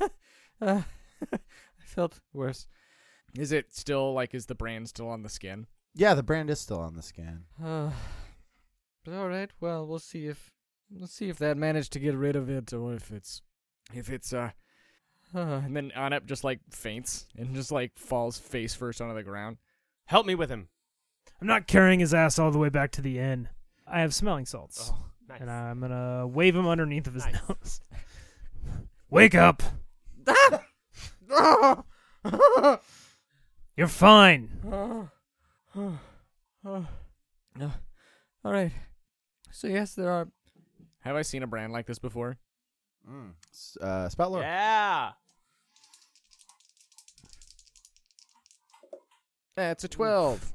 (laughs) Uh, (laughs) I felt worse. Is it still like is the brand still on the skin? Yeah, the brand is still on the skin. (sighs) (sighs) (sighs) Uh, but all right. Well, we'll see if we'll see if that managed to get rid of it, or if it's if it's uh. uh (sighs) and then Anep just like faints and just like falls face first onto the ground. Help me with him. I'm not carrying his ass all the way back to the inn. I have smelling salts, Oh, nice. and I'm gonna wave him underneath of his Nice. nose. (laughs) Wake up! (laughs) You're fine. No. All right. So yes, there are. Have I seen a brand like this before? Mm. Uh, spout lore. yeah. That's a twelve.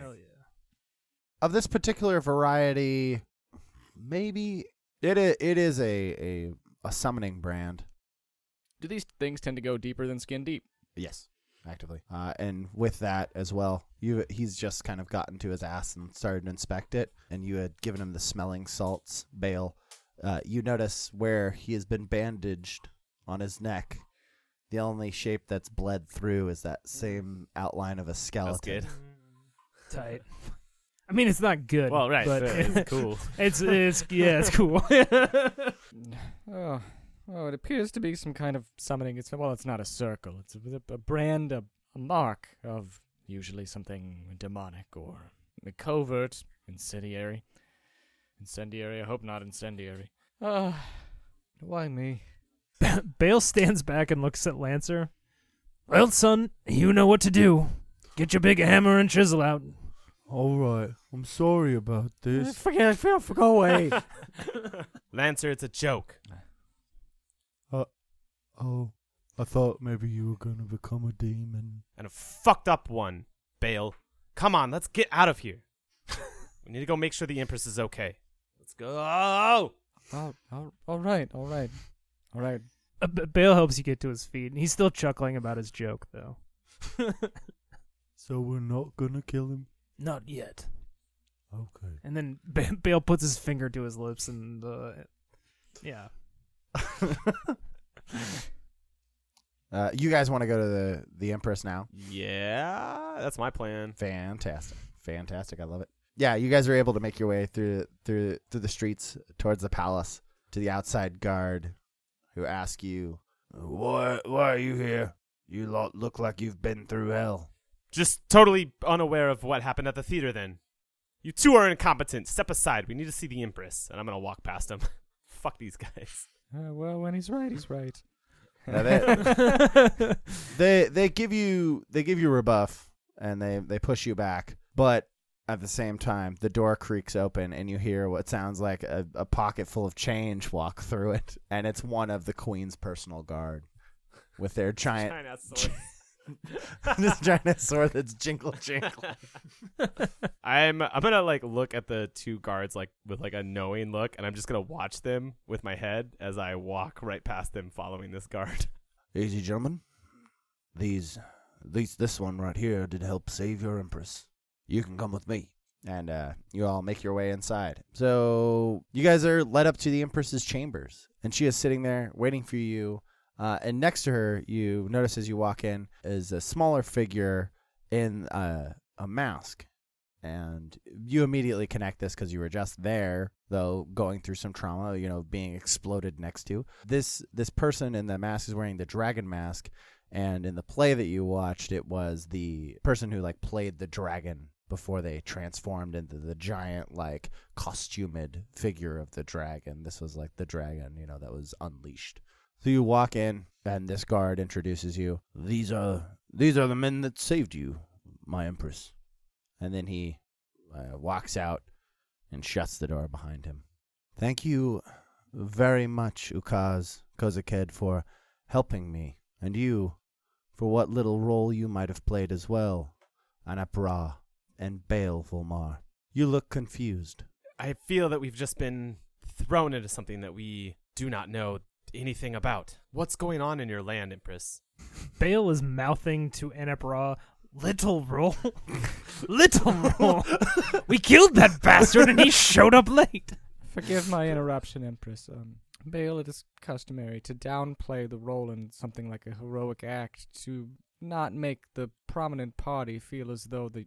Hell yeah. Of this particular variety, maybe it it is a a a summoning brand. Do these things tend to go deeper than skin deep? Yes, actively. Uh, and with that as well, you he's just kind of gotten to his ass and started to inspect it, and you had given him the smelling salts Bale. Uh, you notice where he has been bandaged on his neck. The only shape that's bled through is that same outline of a skeleton. good. Tight. I mean, it's not good. Well, right. but (laughs) it's cool. it's it's yeah, it's cool. (laughs) Oh, oh, it appears to be some kind of summoning. It's well, it's not a circle. It's a, a brand, a, a mark of usually something demonic or a covert, incendiary. Incendiary. I hope not incendiary. Ah, why me? (laughs) Bale stands back and looks at Lancer. Well, son, you know what to do. Get your big hammer and chisel out. All right, I'm sorry about this. Forget. Forget. For go away. (laughs) (laughs) Lancer, it's a joke. Oh, I thought maybe you were gonna become a demon. And a fucked up one, Bale. Come on, let's get out of here. (laughs) we need to go make sure the Empress is okay. Let's go. all, all, all right. All right. All right. Uh, B- Bale helps you get to his feet, and he's still chuckling about his joke, though. (laughs) So we're not gonna kill him. Not yet. Okay. And then B- Bale puts his finger to his lips, and uh, yeah. (laughs) (laughs) Uh, you guys want to go to the the Empress now? Yeah, that's my plan. Fantastic, fantastic! I love it. Yeah, you guys are able to make your way through through through the streets towards the palace to the outside guard, who ask you, Why, why are you here? You lot look like you've been through hell. Just totally unaware of what happened at the theater then. You two are incompetent. Step aside. We need to see the Empress. And I'm going to walk past them. (laughs) Fuck these guys. Uh, well, when he's right, he's right. Now they, (laughs) they they give you they give you a rebuff and they they push you back, but at the same time the door creaks open and you hear what sounds like a, a pocket full of change walk through it, and it's one of the queen's personal guard with their (laughs) giant Giant-ass sword. (laughs) this giant sword that's jingle jingle. (laughs) I'm I'm gonna like look at the two guards like with like a knowing look, and I'm just gonna watch them with my head as I walk right past them, following this guard. Easy, gentlemen. These, these, this one right here did help save your empress. You can come with me. And uh, you all make your way inside. So you guys are led up to the empress's chambers, and she is sitting there waiting for you. Uh, and next to her, you notice as you walk in is a smaller figure in uh, a mask. And you immediately connect this because you were just there, though going through some trauma, you know, being exploded next to. This this person in the mask is wearing the dragon mask, and in the play that you watched, it was the person who like played the dragon before they transformed into the giant like costumed figure of the dragon. This was like the dragon, you know, that was unleashed. So you walk in, and this guard introduces you. These are these are the men that saved you, my empress. And then he uh, walks out and shuts the door behind him. Thank you very much, Ukaz Kozaked, for helping me, and you for what little role you might have played as well, Anapra and Bale Volmar. You look confused. I feel that we've just been thrown into something that we do not know anything about. What's going on in your land, Empress? (laughs) Bale is mouthing to Anapra, Little roll, (laughs) little roll. we killed that bastard, and he showed up late. Forgive my interruption, Empress. Um, Bale, it is customary to downplay the role in something like a heroic act to not make the prominent party feel as though they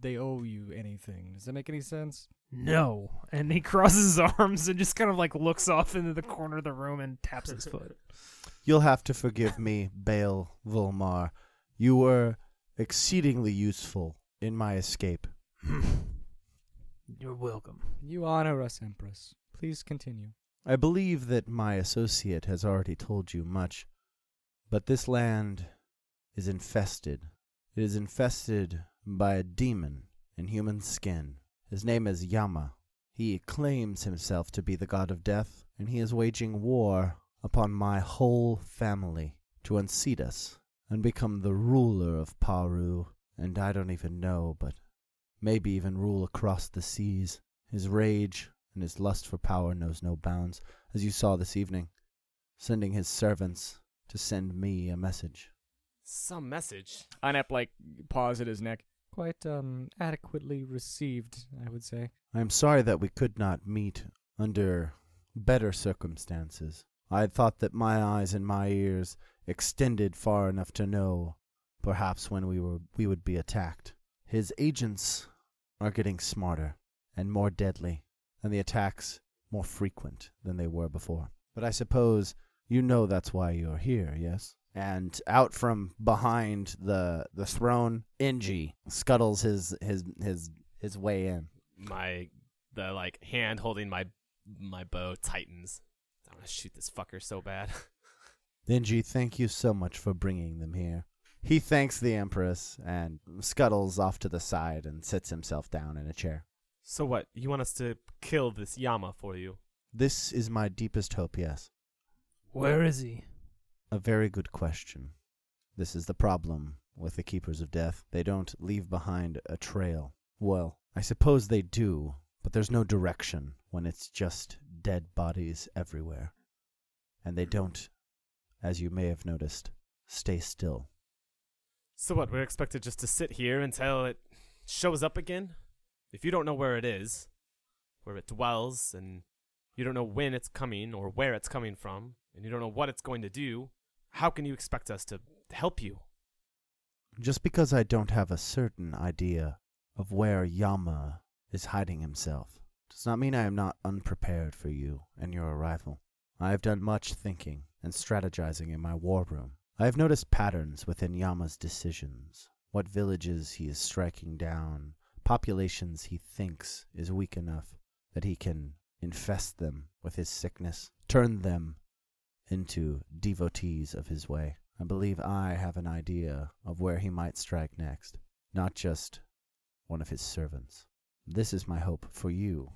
they owe you anything. Does that make any sense? No, and he (laughs) crosses his arms and just kind of like looks off into the corner of the room and taps his foot. (laughs) You'll have to forgive me, Bale Volmar. You were exceedingly useful in my escape. (laughs) You're welcome. You honor us, Empress. Please continue. I believe that my associate has already told you much, but this land is infested. It is infested by a demon in human skin. His name is Yama. He claims himself to be the god of death, and he is waging war upon my whole family to unseat us and become the ruler of Paru, and I don't even know, but maybe even rule across the seas. His rage and his lust for power knows no bounds, as you saw this evening, sending his servants to send me a message. Some message. Anep like paws at his neck. Quite um adequately received, I would say. I am sorry that we could not meet under better circumstances. I had thought that my eyes and my ears extended far enough to know, perhaps, when we were we would be attacked. His agents are getting smarter and more deadly, and the attacks more frequent than they were before. But I suppose you know that's why you're here, yes? And out from behind the the throne, Inji scuttles his his his his way in. My the like hand holding my my bow tightens. I want to shoot this fucker so bad. (laughs) Inji, thank you so much for bringing them here. He thanks the Empress and scuttles off to the side and sits himself down in a chair. so what? You want us to kill this Yama for you? This is my deepest hope, yes. Where is he? A very good question. This is the problem with the Keepers of Death. They don't leave behind a trail. Well, I suppose they do, but there's no direction when it's just dead bodies everywhere. And they don't, as you may have noticed, stay still. So what? We're expected just to sit here until it shows up again? If you don't know where it is, where it dwells, and you don't know when it's coming or where it's coming from, and you don't know what it's going to do, how can you expect us to help you? Just because I don't have a certain idea of where Yama is hiding himself does not mean I am not unprepared for you and your arrival. I have done much thinking, and strategizing in my war room. I have noticed patterns within Yama's decisions. What villages he is striking down, populations he thinks is weak enough that he can infest them with his sickness, turn them into devotees of his way. I believe I have an idea of where he might strike next, not just one of his servants. This is my hope for you.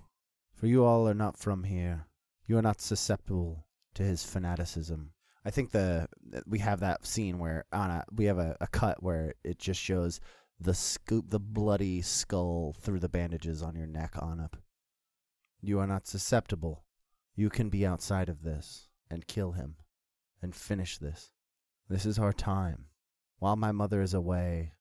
For you all are not from here. You are not susceptible to his fanaticism. I think the we have that scene where Anna we have a, a cut where it just shows the scoop the bloody skull through the bandages on your neck, Anep. You are not susceptible. You can be outside of this and kill him and finish this. This is our time. While my mother is away,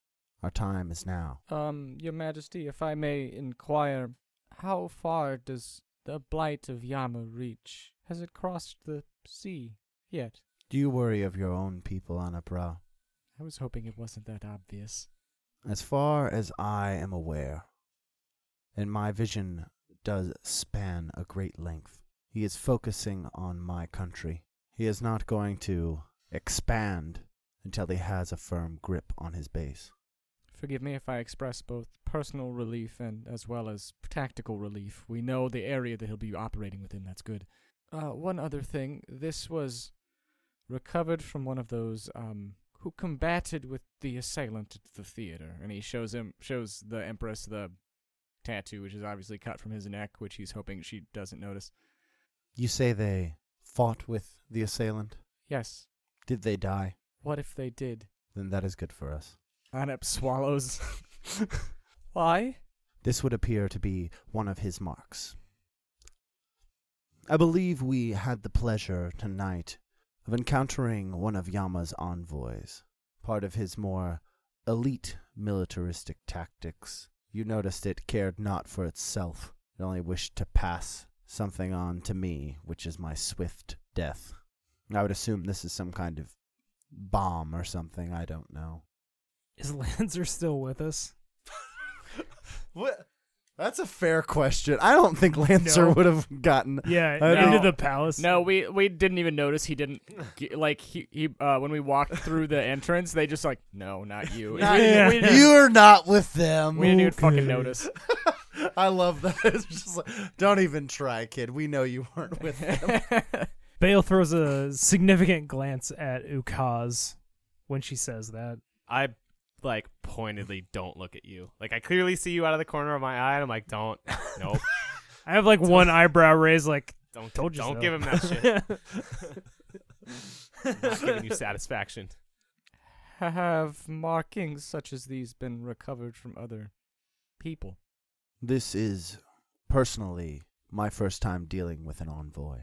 our time is now. Um, Your Majesty, if I may inquire, how far does the blight of Yama reach? Has it crossed the sea yet? Do you worry of your own people, Anapra? I was hoping it wasn't that obvious. As far as I am aware, and my vision does span a great length, he is focusing on my country. He is not going to expand until he has a firm grip on his base. Forgive me if I express both personal relief and as well as tactical relief. We know the area that he'll be operating within. That's good. Uh, one other thing. This was recovered from one of those um who combated with the assailant at the theater, and he shows him shows the empress the tattoo, which is obviously cut from his neck, which he's hoping she doesn't notice. You say they fought with the assailant? Yes. Did they die? What if they did? Then that is good for us. Anep swallows. (laughs) Why? This would appear to be one of his marks. I believe we had the pleasure tonight of encountering one of Yama's envoys, part of his more elite militaristic tactics. You noticed it cared not for itself, it only wished to pass something on to me, which is my swift death. I would assume this is some kind of bomb or something, I don't know. Is Lancer still with us? (laughs) What? That's a fair question. I don't think Lancer No. would have gotten. Yeah, I into the palace. No, we we didn't even notice he didn't g- like he he uh, when we walked through the entrance. They just like no, not you. Not we, you. we didn't, You're not with them. we didn't even fucking notice. (laughs) I love that. (laughs) It's just like, don't even try, kid. We know you weren't with them. (laughs) Bale throws a significant glance at Ukaz when she says that. I like pointedly don't look at you. Like I clearly see you out of the corner of my eye, and I'm like, don't, nope, (laughs) I have like one eyebrow raised, like don't, Told you don't so. give him that shit. Not giving you satisfaction. Have markings such as these been recovered from other people? This is personally my first time dealing with an envoy.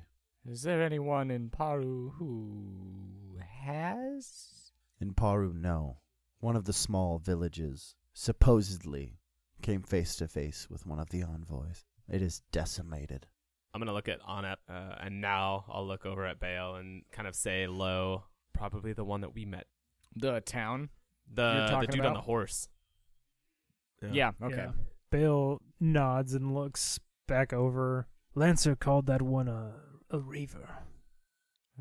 Is there anyone in Paru who has? In Paru, no. One of the small villages supposedly came face to face with one of the envoys. It is decimated. I'm gonna look at Anep, uh, and now I'll look over at Bale and kind of say low, probably the one that we met, The town? the the talking dude on the horse. Yeah. okay. Yeah. Bale nods and looks back over. Lancer called that one a a reaver.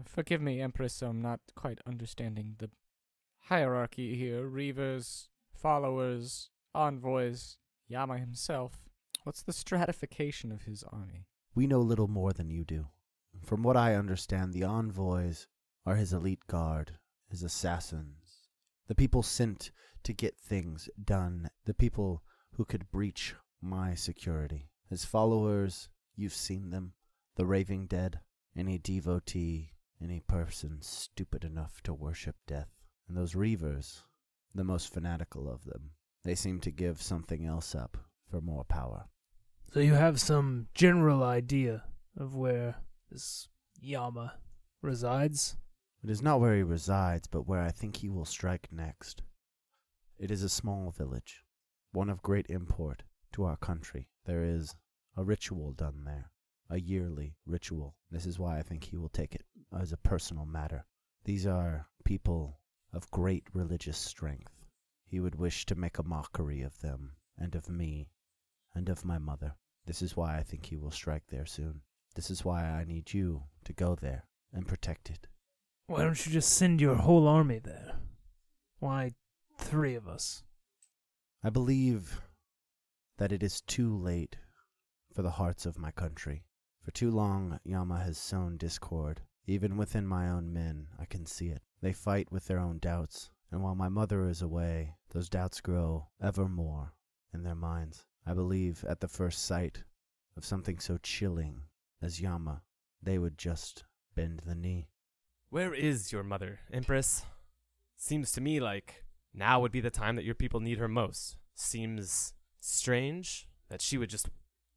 Forgive me, Empress. I'm not quite understanding the hierarchy here. Reavers, followers, envoys, Yama himself. What's the stratification of his army? We know little more than you do. From what I understand, the envoys are his elite guard, his assassins, the people sent to get things done, the people who could breach my security. His followers, you've seen them, the raving dead, any devotee, any person stupid enough to worship death. And those reavers, the most fanatical of them, they seem to give something else up for more power. So you have some general idea of where this Yama resides? It is not where he resides, but where I think he will strike next. It is a small village, one of great import to our country. There is a ritual done there, a yearly ritual. This is why I think he will take it as a personal matter. These are people of great religious strength. He would wish to make a mockery of them, and of me, and of my mother. This is why I think he will strike there soon. This is why I need you to go there and protect it. Why don't you just send your whole army there? Why, three of us? I believe that it is too late for the hearts of my country. For too long, Yama has sown discord. Even within my own men, I can see it. They fight with their own doubts, and while my mother is away, those doubts grow ever more in their minds. I believe at the first sight of something so chilling as Yama, they would just bend the knee. Where is your mother, Empress? Seems to me like now would be the time that your people need her most. Seems strange that she would just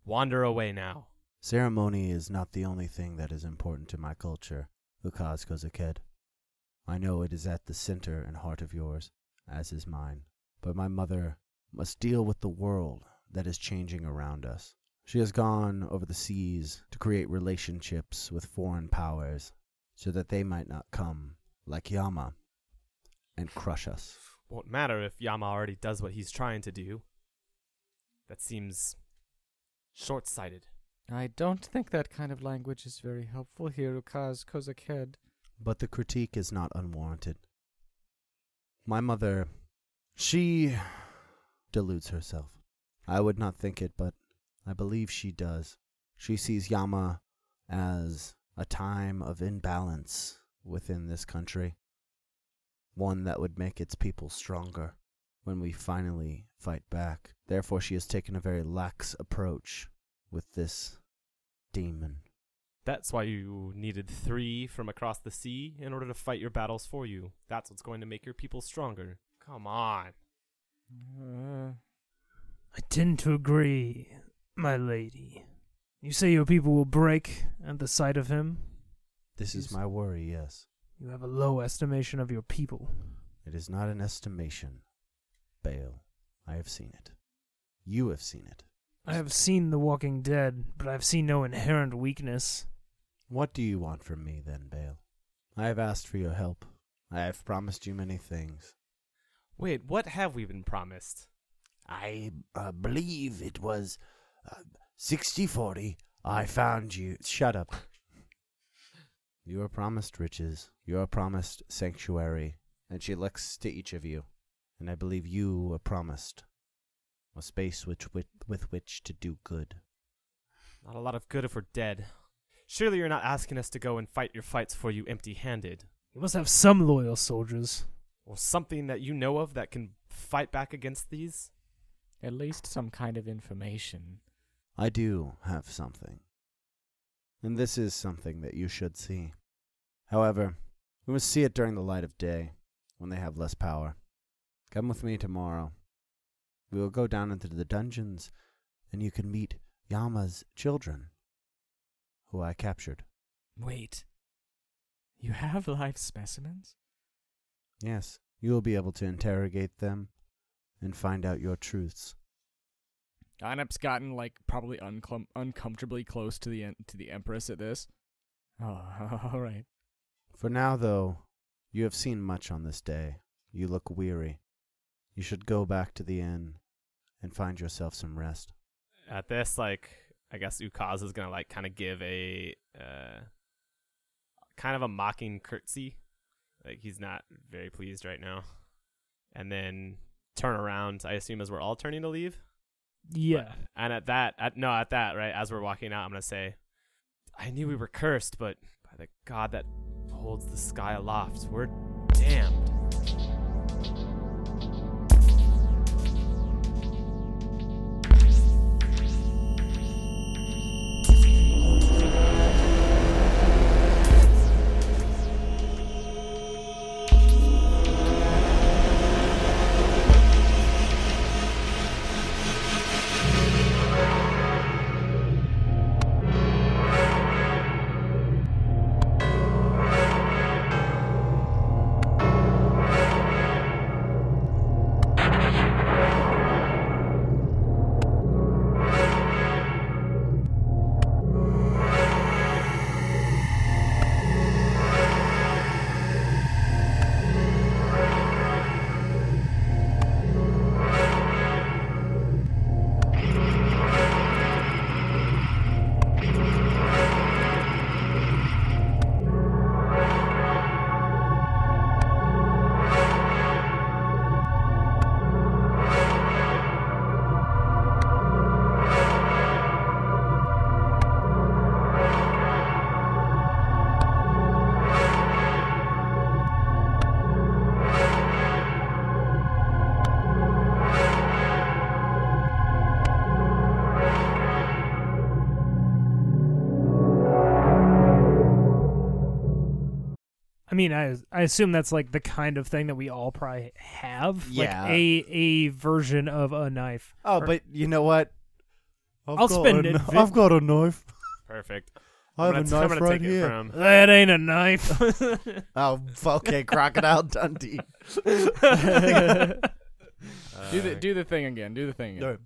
wander away now. Ceremony is not the only thing that is important to my culture, Ukaz Kozaked. I know it is at the center and heart of yours, as is mine. But my mother must deal with the world that is changing around us. She has gone over the seas to create relationships with foreign powers so that they might not come, like Yama, and crush us. Won't matter if Yama already does what he's trying to do. That seems short sighted. I don't think that kind of language is very helpful here, Ukaz Kozaked. But the critique is not unwarranted. My mother, she deludes herself. I would not think it, but I believe she does. She sees Yama as a time of imbalance within this country, one that would make its people stronger when we finally fight back. Therefore, she has taken a very lax approach with this demon. That's why you needed three from across the sea in order to fight your battles for you. That's what's going to make your people stronger. Come on. Uh, I tend to agree, my lady. You say your people will break at the sight of him? This is my worry, yes. You have a low estimation of your people. It is not an estimation, Bale. I have seen it. You have seen it. I have seen The Walking Dead, but I've seen no inherent weakness. What do you want from me, then, Bale? I have asked for your help. I have promised you many things. Wait, what have we been promised? I uh, believe it was uh, 60 40. I found you. Shut up. You are promised riches. You are promised sanctuary. And she looks to each of you. And I believe you are promised a space which, with, with which to do good. Not a lot of good if we're dead. Surely you're not asking us to go and fight your fights for you empty handed. You must have some loyal soldiers. Or something that you know of that can fight back against these? at least some kind of information. I do have something. And this is something that you should see. However, we must see it during the light of day, when they have less power. Come with me tomorrow. We will go down into the dungeons, and you can meet Yama's children, who I captured. Wait. You have live specimens? Yes, you will be able to interrogate them and find out your truths. Anep's gotten like probably unclum- uncomfortably close to the en- to the Empress at this. Oh, (laughs) all right. For now, though, you have seen much on this day. You look weary. You should go back to the inn and find yourself some rest. At this, like, I guess Ukaz is gonna like kind of give a uh, kind of a mocking curtsy, like he's not very pleased right now, and then turn around. I assume as we're all turning to leave. Yeah. And at that, at no, at that, right as we're walking out, I'm gonna say, I knew we were cursed, but by the God that holds the sky aloft, we're mean, I I assume that's like the kind of thing that we all probably have. Yeah. Like a a version of a knife. Oh, Or- but you know what? I've I'll got spend a it, kn- I've got a knife. Perfect. I have I'm a gonna, I'm knife right here. from. That ain't a knife. (laughs) Oh, okay, Crocodile Dundee. (laughs) (laughs) do Uh, the do the thing again. Do the thing again. No,